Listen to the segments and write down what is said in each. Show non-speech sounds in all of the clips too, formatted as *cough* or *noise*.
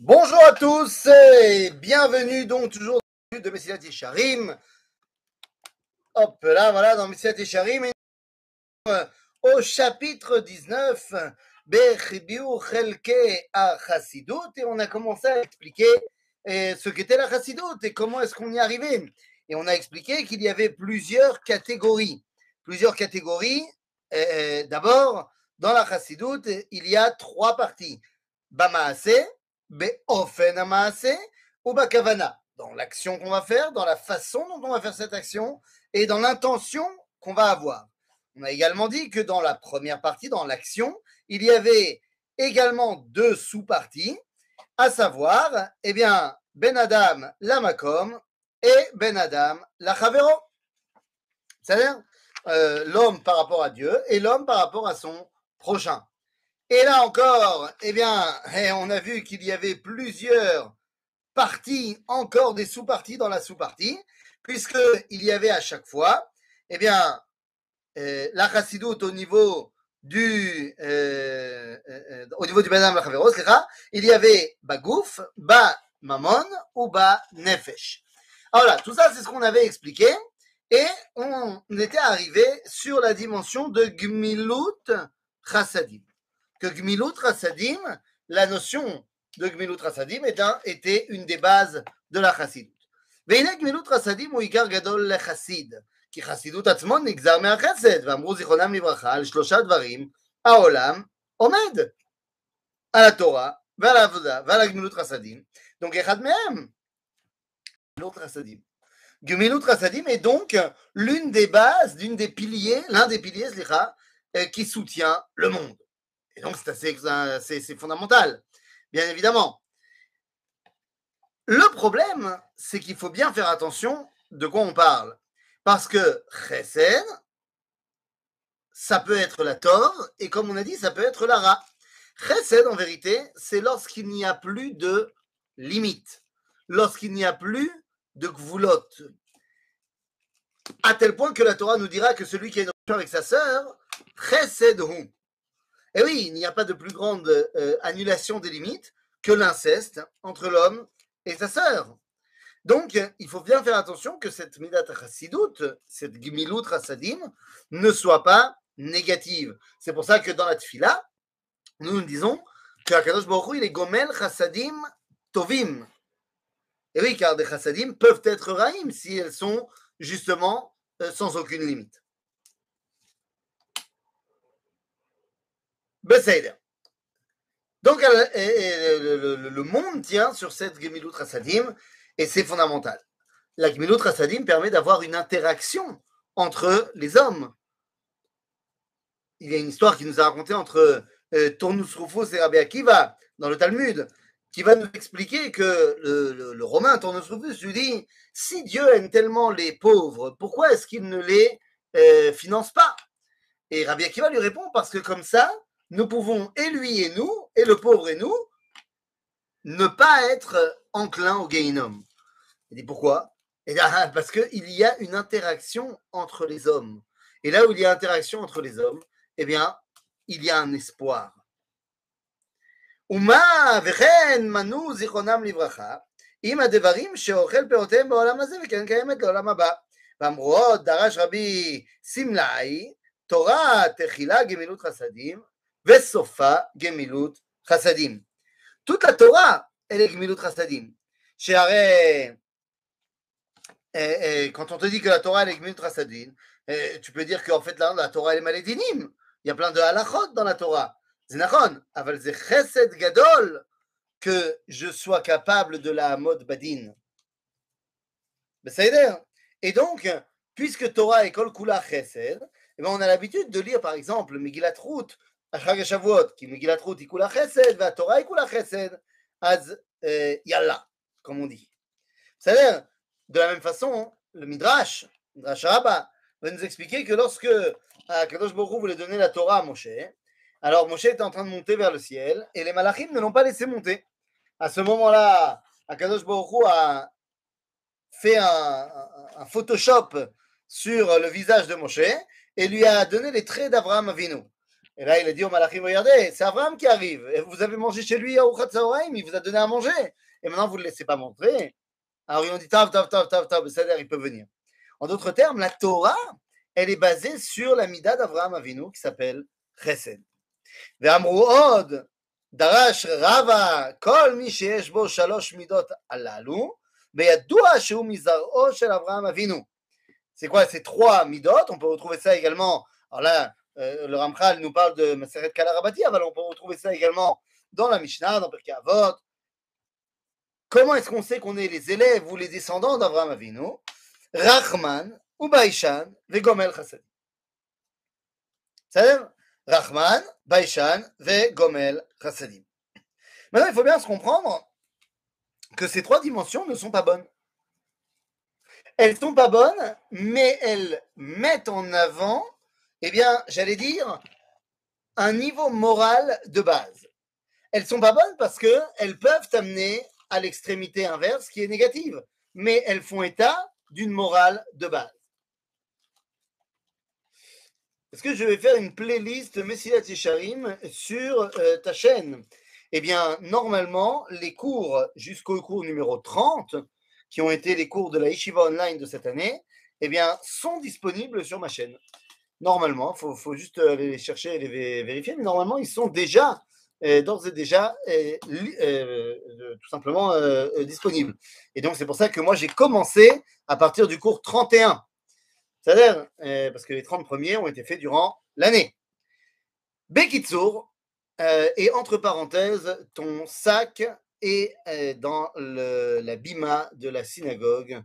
Bonjour à tous et bienvenue donc toujours de Messilat Yesharim. Hop là, voilà, dans Messilat Yesharim, au chapitre 19, Bechibiu Chelke a Chassidut, et on a commencé à expliquer eh, ce qu'était la Chassidut et comment est-ce qu'on y arrivait. Et on a expliqué qu'il y avait plusieurs catégories. Plusieurs catégories. Eh, d'abord, dans la Chassidut, il y a trois parties. Bamaase, ou Bakavana. Dans l'action qu'on va faire, dans la façon dont on va faire cette action et dans l'intention qu'on va avoir. On a également dit que dans la première partie, dans l'action, il y avait également deux sous-parties, à savoir, eh bien, Ben Adam la Makom et Ben Adam la Chavero. C'est-à-dire euh, l'homme par rapport à Dieu et l'homme par rapport à son prochain. Et là encore, eh bien, eh, on a vu qu'il y avait plusieurs parties, encore des sous-parties dans la sous-partie, puisqu'il y avait à chaque fois, eh bien, euh, la chassidoute au niveau du, euh, euh, au niveau du Benam la il y avait Bagouf, Ba Mamon ou Ba Nefesh. Alors là, tout ça, c'est ce qu'on avait expliqué. Et on était arrivé sur la dimension de Gmilut Chassadim que Gmilut Rasadim, la notion de Gmilut Rasadim était une des bases de la Chassidut. והנה גמילות חסדים הוא עיקר גדול לחסיד, כי חסידות עצמו נגזר מהחסד, ואמרו זיכרונם לברכה על שלושה דברים העולם עומד, על התורה ועל העבודה ועל הגמילות חסדים, donc אחד מהם, גמילות חסדים. גמילות חסדים est donc l'une des bases, l'une des piliers, l'un des piliers, slicha, qui soutient le monde. Et donc, c'est fondamental, bien évidemment. Le problème, c'est qu'il faut bien faire attention de quoi on parle. Parce que chesed, ça peut être la tort, et comme on a dit, ça peut être la ra. Chesed, en vérité, c'est lorsqu'il n'y a plus de limite, lorsqu'il n'y a plus de gvoulot. À tel point que la Torah nous dira que celui qui a une relation avec sa sœur, chesed hum. Et eh oui, il n'y a pas de plus grande euh, annulation des limites que l'inceste entre l'homme et sa sœur. Donc, il faut bien faire attention que cette midat chassidut, cette gmilut chassadim, ne soit pas négative. C'est pour ça que dans la tfila, nous nous disons que Akadosh Baruch il est gomel chassadim tovim. Et oui, car des chassadim peuvent être raïm si elles sont justement euh, sans aucune limite. Donc, le, monde tient sur cette Gemilut Rasadim et c'est fondamental. La Gemilut Rasadim permet d'avoir une interaction entre les hommes. Il y a une histoire qui nous a raconté entre euh, Rufus et Rabbi Akiva dans le Talmud qui va nous expliquer que le, romain Tournus Rufus lui dit si Dieu aime tellement les pauvres, pourquoi est-ce qu'il ne les euh, finance pas? Et Rabbi Akiva lui répond parce que comme ça, nous pouvons, et lui et nous, et le pauvre et nous, ne pas être enclins au homme. Il dit pourquoi et là, *laughs* Parce qu'il y a une interaction entre les hommes. Et là où il y a interaction entre les hommes, eh bien, il y a un espoir. ומה וכן מנו זיכרונם לברכה עם הדברים שאוכל פירותיהם בעולם הזה וכן קיימת לעולם הבא. ואמרו עוד דרש רבי סמלאי תורה תחילה גמילות חסדים Vesofa Gemilut Chassadim. Toute la Torah, elle est Gemilut Chassadim. Chez quand on te dit que la Torah elle est Gemilut Chassadim, tu peux dire qu'en fait la, Torah elle est malédinim. Il y a plein de halachot dans la Torah. C'est nachon. Aval c'est chesed gadol que je sois capable de la mode badin. Et donc, puisque Torah est kol kula chesed, eh ben on a l'habitude de lire par exemple Megillat Ruth החג השבועות, כי מגילת רות היא כולה חסד והתורה היא כולה חסד, אז euh, yalla, comme on dit. C'est-à-dire, de la même façon, le Midrash, Midrash Rabbah, va nous expliquer que lorsque Akadosh Baruch voulait donner la Torah à Moshe, alors Moshe était en train de monter vers le ciel et les malachim ne l'ont pas laissé monter. À ce moment-là, Akadosh Baruch a fait un, un, un, Photoshop sur le visage de Moshe et lui a donné les traits d'Abraham Avinu. Et là, il a dit au Malachim, regardez, c'est Abraham qui arrive. Et vous avez mangé chez lui à Uchat il vous a donné à manger. Et maintenant, vous ne le laissez pas montrer. Alors, ils ont dit, tav, tav, tav, tav, tav, c'est-à-dire, il peut venir. En d'autres termes, la Torah, elle est basée sur la mida d'Abraham Avinu qui s'appelle Chesed. ואמרו עוד, דרש רבה כל מי שיש בו שלוש מידות הללו, וידוע שהוא מזרעו של אברהם אבינו. C'est quoi ces trois midot On peut retrouver ça également. Alors là, euh, le Ramchal nous parle de Maseret Kalarabati, mais on peut retrouver ça également dans la Mishnah, dans Pirkei Avot. Comment est-ce qu'on sait qu'on est les élèves ou les descendants d'Abraham Avinu? Rachman, Ubaishan, Vegomel Chassadim. C'est-à-dire Rachman, Baishan, Vegomel Chassadim. Maintenant, il faut bien se comprendre que ces trois dimensions ne sont pas bonnes. Elles ne sont pas bonnes, mais elles mettent en avant, eh bien, j'allais dire, un niveau moral de base. Elles ne sont pas bonnes parce qu'elles peuvent amener à l'extrémité inverse qui est négative, mais elles font état d'une morale de base. Est-ce que je vais faire une playlist Messilat Yesharim sur euh, ta chaîne? Eh bien, normalement, les cours jusqu'au cours numéro 30 qui ont été les cours de la Yeshiva Online de cette année, eh bien, sont disponibles sur ma chaîne. Normalement, il faut, juste aller les chercher et les vérifier, mais normalement, ils sont déjà, euh, d'ores et déjà, euh, euh, tout simplement disponibles. Et donc, c'est pour ça que moi, j'ai commencé à partir du cours 31. C'est-à-dire, parce que les 30 premiers ont été faits durant l'année. Bekitsour, et entre parenthèses, ton sac euh, dans le, la bima de la synagogue,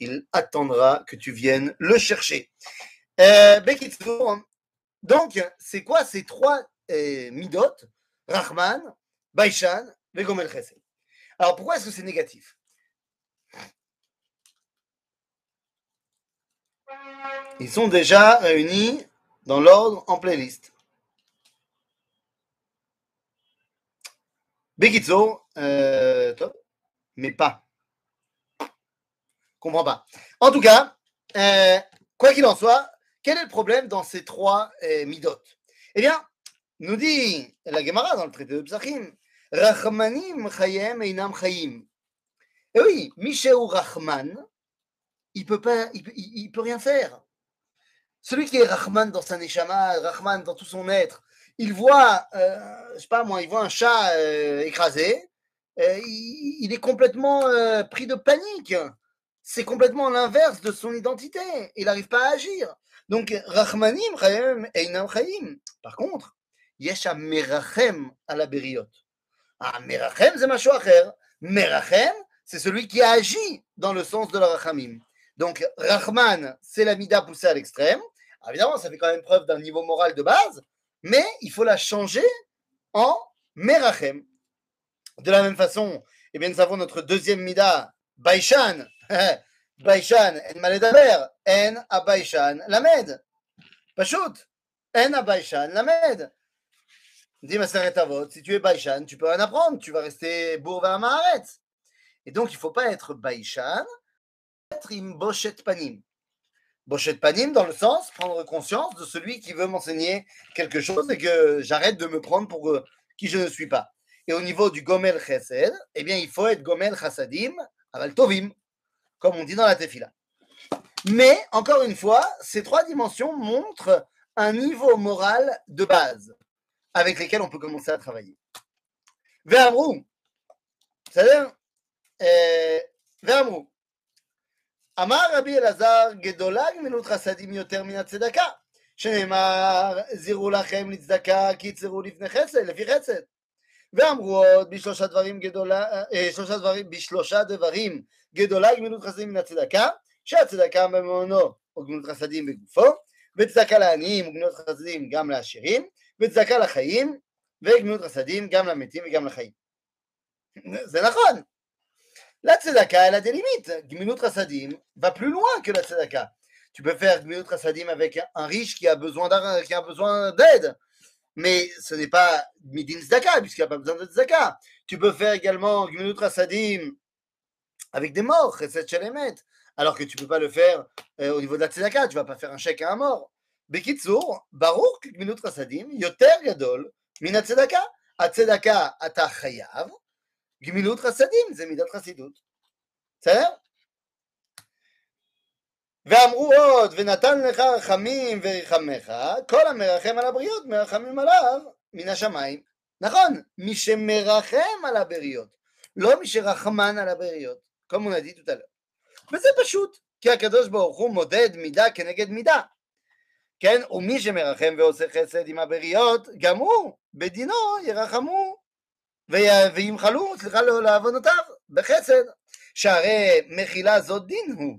il attendra que tu viennes le chercher. Euh, donc, c'est quoi ces trois euh, midot Rahman, Baishan, Vegomel Chesed? Alors, pourquoi est-ce que c'est négatif? Ils sont déjà réunis dans l'ordre en playlist. Bekitzo, euh, mais pas. Comprends pas. En tout cas, euh, quoi qu'il en soit, quel est le problème dans ces trois euh, midot Eh bien, nous dit la Gemara dans le traité de Psachim, Rachmanim chayem einam chayim. Et oui, Michel Rachman, il peut il, peut rien faire. Celui qui est Rahman dans sa neshama, Rahman dans tout son être, il voit, euh, moi, il voit un chat euh, écrasé, euh, il, est complètement pris de panique. C'est complètement l'inverse de son identité. Il n'arrive pas à agir. Donc, Rachmanim, Chaim, Einam Chaim. Par contre, Yesha Merachem à la Beriot. Ah, Merachem, c'est Machoacher. Merachem, c'est celui qui agit dans le sens de la Rachamim. Donc, Rahman, c'est la Mida poussée à l'extrême. Évidemment, ça fait quand même preuve d'un niveau moral de base, mais il faut la changer en Merachem. De la même façon, eh bien, nous avons notre deuxième Mida, Baishan. *laughs* En maledaber, en a Baishan, lamed. Pachout, en a Baishan, lamed. Dit ma Avot, si tu es Baishan, tu peux rien apprendre, tu vas rester bourva à Et donc, il ne faut pas être Baishan, être imboshet panim. Bochet panim dans le sens prendre conscience de celui qui veut m'enseigner quelque chose et que j'arrête de me prendre pour euh, qui je ne suis pas. Et au niveau du gomel chesed, eh bien il faut être gomel chasadim aval tovim, comme on dit dans la tefila. Mais encore une fois, ces trois dimensions montrent un niveau moral de base avec lesquels on peut commencer à travailler. Verbrou, c'est-à-dire, euh, verbrou, אמר רבי אלעזר, גדולה גמילות חסדים יותר מן הצדקה, שנאמר, זירו לכם לצדקה כי יצרו לפני חסד, לפי חסד. ואמרו עוד בשלושה דברים גדולה, אה, שלושה דברים, בשלושה דברים גדולה גמילות חסדים מן הצדקה, שהצדקה במעונו או גמילות חסדים בגופו, וצדקה לעניים וגמילות חסדים גם לעשירים, וצדקה לחיים וגמילות חסדים גם למתים וגם לחיים. זה נכון, La tzedaka, elle a des limites. Gminut Rasadim va plus loin que la tzedaka. Tu peux faire Gminut Rasadim avec un riche qui a besoin d'aide. mais ce n'est pas midin zaka, puisqu'il n'y a pas besoin de zaka. Tu peux faire également gminut rasadim avec des morts, chesed shalemet, alors que tu ne peux pas le faire euh, au niveau de la tzedaka, tu ne vas pas faire un chèque à un mort. Bekitsour, baruch gminut rasadim, yoter gadol, min tzedaka. A tzedaka, ata chayav, gminut rasadim, zemidat rasidut. C'est-à-dire ואמרו עוד, ונתן לך רחמים וריחמך, כל המרחם על הבריות מרחמים עליו מן השמיים. נכון, מי שמרחם על הבריות, לא מי שרחמן על הבריות, כמו נדיד ותלה. וזה פשוט, כי הקדוש ברוך הוא מודד מידה כנגד מידה. כן, ומי שמרחם ועושה חסד עם הבריות, גם הוא, בדינו ירחמו וימחלו, סליחה, לעוונותיו, בחסד, שהרי מחילה זאת דין הוא.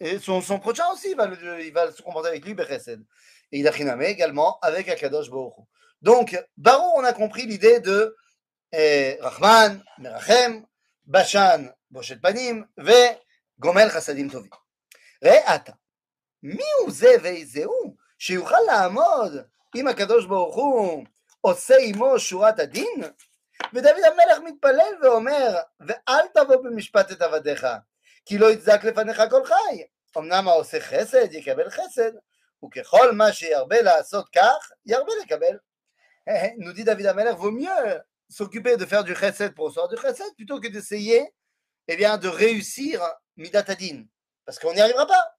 et son, son prochain aussi, il va, le, il va se comporter avec lui Chesed. Et il a chinamé également avec Akadosh Baruch Donc, Baruch, on a compris l'idée de eh, Rahman, Merachem, Bashan, Boshet Panim, ve Gomel Chasadim Tovim. Re'ata. מי הוא זה ואיזה הוא, שיוכל לעמוד אם הקדוש ברוך הוא עושה עמו שורת הדין? ודוד המלך מתפלל ואומר, ואל תבוא במשפט את עבדיך, כי לא יצדק לפניך כל חי. אמנם העושה חסד יקבל חסד, וככל מה שירבה לעשות כך, ירבה לקבל. nous dit David Ameler, vaut mieux s'occuper de faire du chesed pour recevoir du chesed plutôt que d'essayer eh bien, de réussir Midat Adin. Parce qu'on n'y arrivera pas.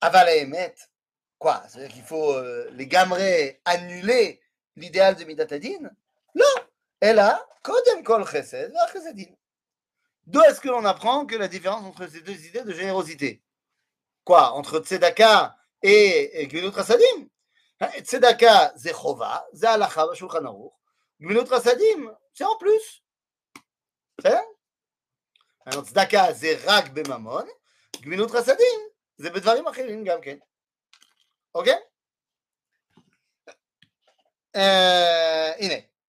Aval Emet, quoi C'est-à-dire qu'il faut euh, les gamrer, annuler l'idéal de Midat Adin Non Elle a Kodem Kol Chesed, Chesedin. D'où est-ce que l'on apprend que la différence entre ces deux idées de générosité Quoi Entre Tzedaka et, et Gmilut Rasadim Tzedaka, c'est Chova, c'est Halacha, Shulchan Aruch. Gmilut Rasadim, c'est en plus. C'est alors Tzedaka, c'est Rak Bemamon. Gmilut Rasadim, זה בדברים אחרים גם כן, אוקיי? אה, הנה,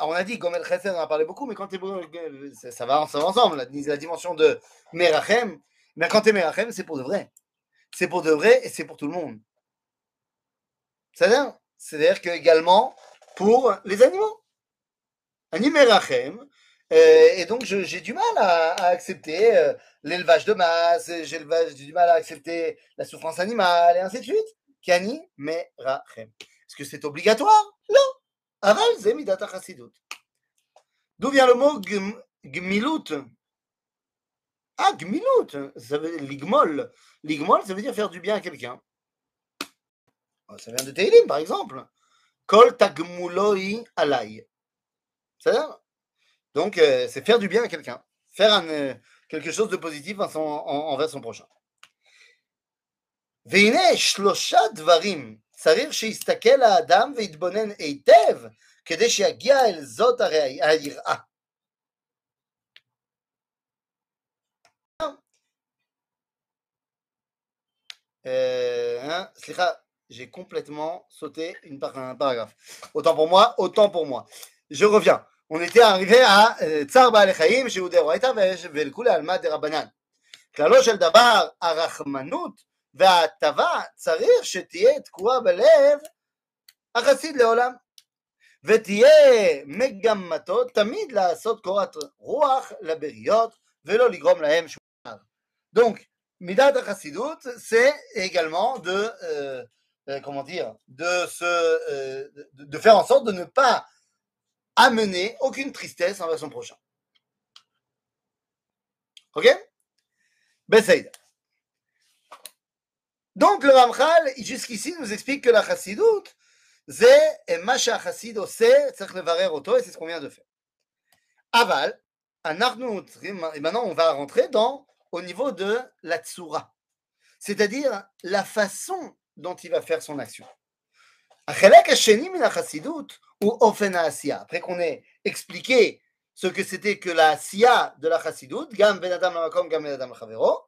on a dit Gomel Chesed, on en a parlé beaucoup, mais quand tu es, ça va, ça va ensemble, la, la dimension de Merachem, mais quand tu es Merachem, c'est pour de vrai. C'est pour de vrai et c'est pour tout le monde. C'est-à-dire, c'est-à-dire que également pour les animaux. Ani Merachem, euh, et donc j'ai du mal à, accepter euh, l'élevage de masse, j'ai du mal à accepter la souffrance animale, et ainsi de suite. Kani Merachem. Est-ce que c'est obligatoire? Non. Aval Zemidat Chassidut. D'où vient le mot Gmilut Ah, Gmilut, ça veut dire Ligmol. Ça veut dire faire du bien à quelqu'un. Oh, ça vient de Tehillim, par exemple. Kol Tagmuloi Alai. C'est-à-dire Donc, euh, c'est faire du bien à quelqu'un. Faire euh, quelque chose de positif envers son prochain. Vine Shlosha Dvarim צריך שיסתכל האדם ויתבונן היטב כדי שיגיע אל זאת היראה. Euh, Slicha, j'ai complètement sauté une par un paragraphe. Autant pour moi, autant pour moi. Je reviens. On était arrivé à Tsar Baal Chaim, שהוא דאורייתא ולכולי עלמא דרבנן. כללו של דבר, הרחמנות וההטבה צריך שתהיה תקועה בלב החסיד לעולם. ותהיה מגמתו תמיד לעשות קורת רוח לבריות ולא לגרום להם שום דבר. Donc, Midat Chassidut, c'est également de, euh, euh, comment dire, de, se, euh, de, de faire en sorte de ne pas amener aucune tristesse envers son prochain. Ok Bessaïd. donc le Ramchal, jusqu'ici, nous explique que la chassidoute, c'est Macha Chassid c'est c'est ce qu'on vient de faire. Aval, et maintenant on va rentrer dans, au niveau de la tsura, c'est-à-dire la façon dont il va faire son action. Après qu'on ait expliqué ce que c'était que la Asiya de la chassidoute, Gam Ben Adam Gam Ben Adam Chavero,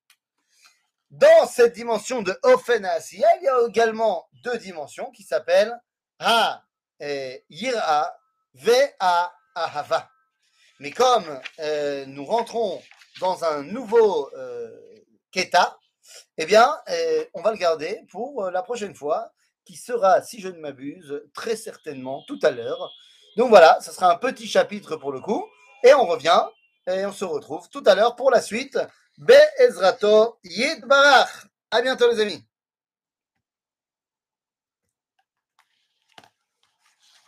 Dans cette dimension de Ofen Asiya, il y a également deux dimensions qui s'appellent Ha Yira Ve Ahava. Mais comme euh, nous rentrons dans un nouveau euh, Keta, eh bien, euh, on va le garder pour la prochaine fois, qui sera, si je ne m'abuse, très certainement tout à l'heure. Donc voilà, ce sera un petit chapitre pour le coup, et on revient et on se retrouve tout à l'heure pour la suite. Be'ezrato Yid Barach. À bientôt les amis.